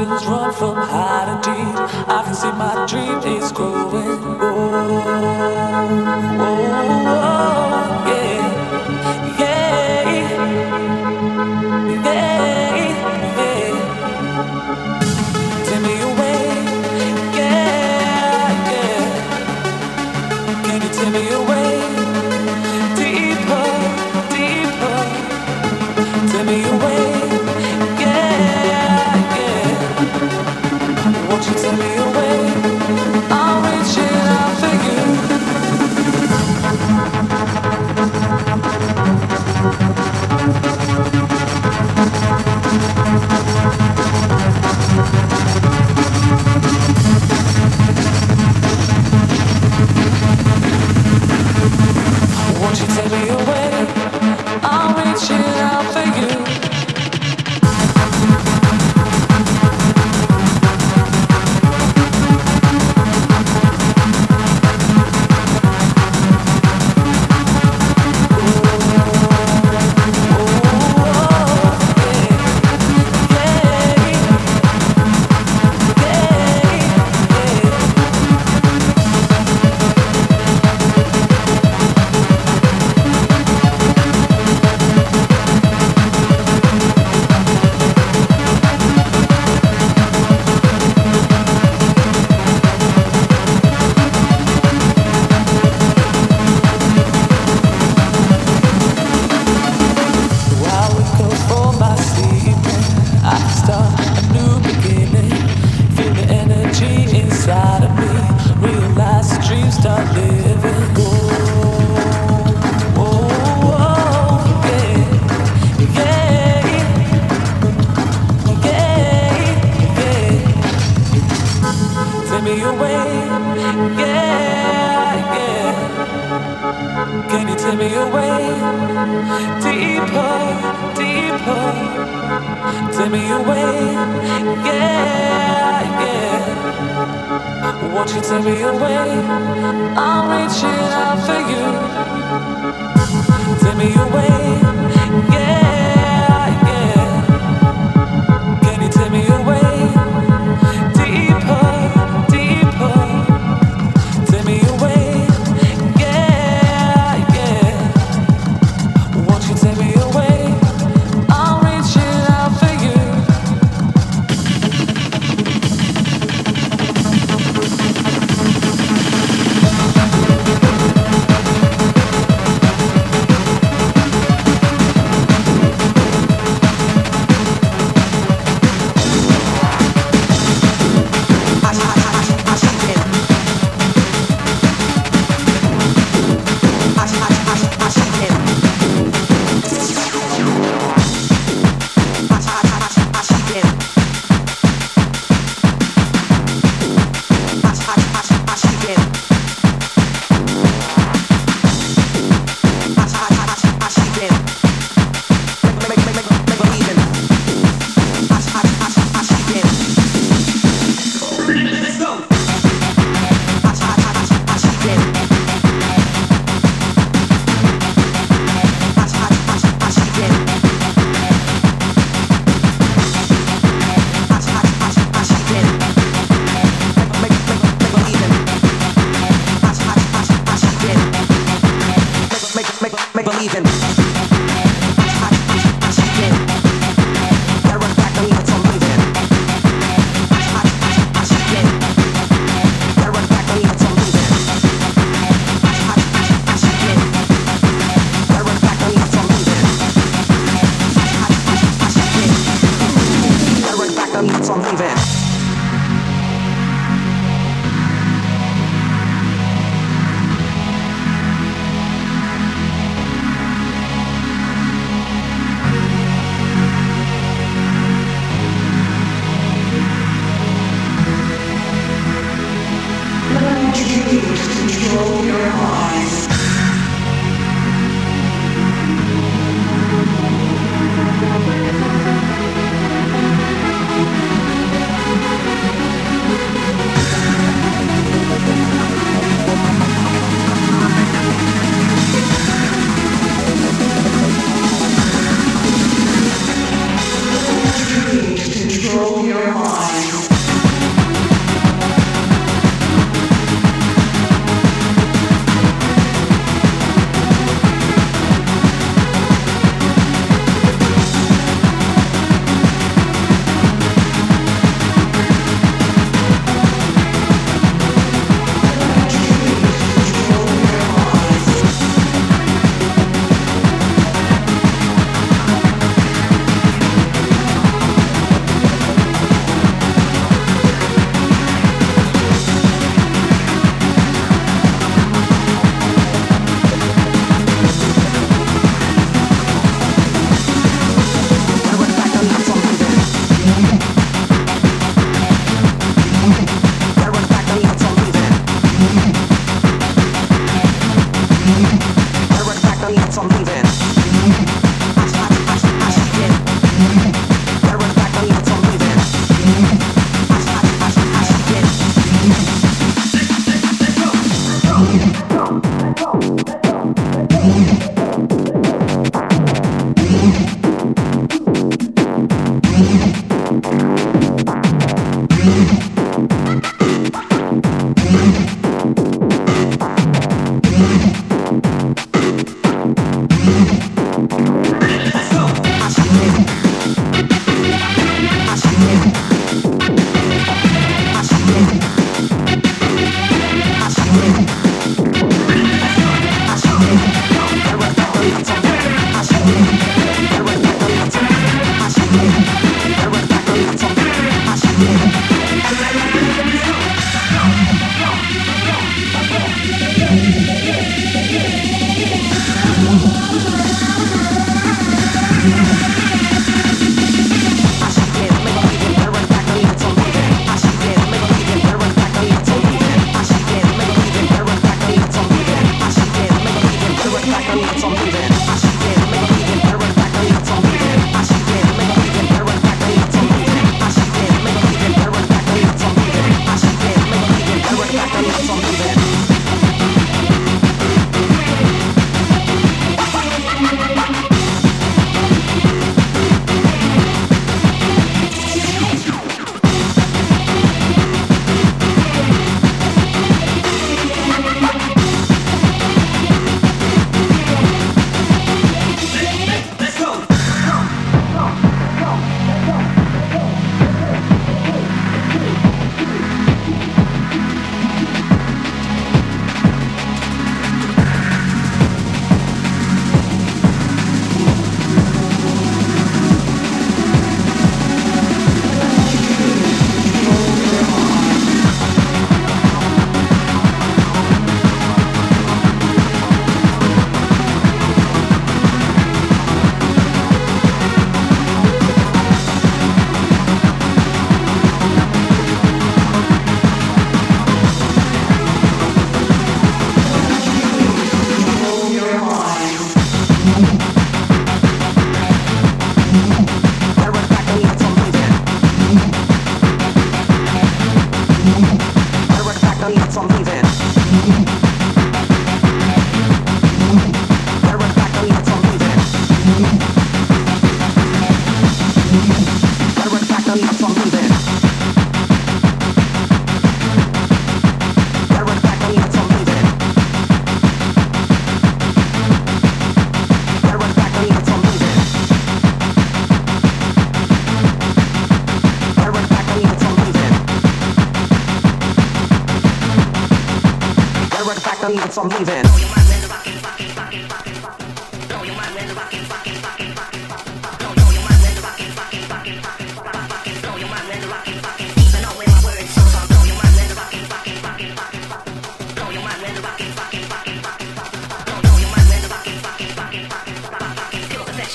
Emotions run from high She told me. want you to be away. I'm reaching out for you. Take me away. I wreck back the nights something. I'm leaving.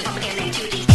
Up again in 2D.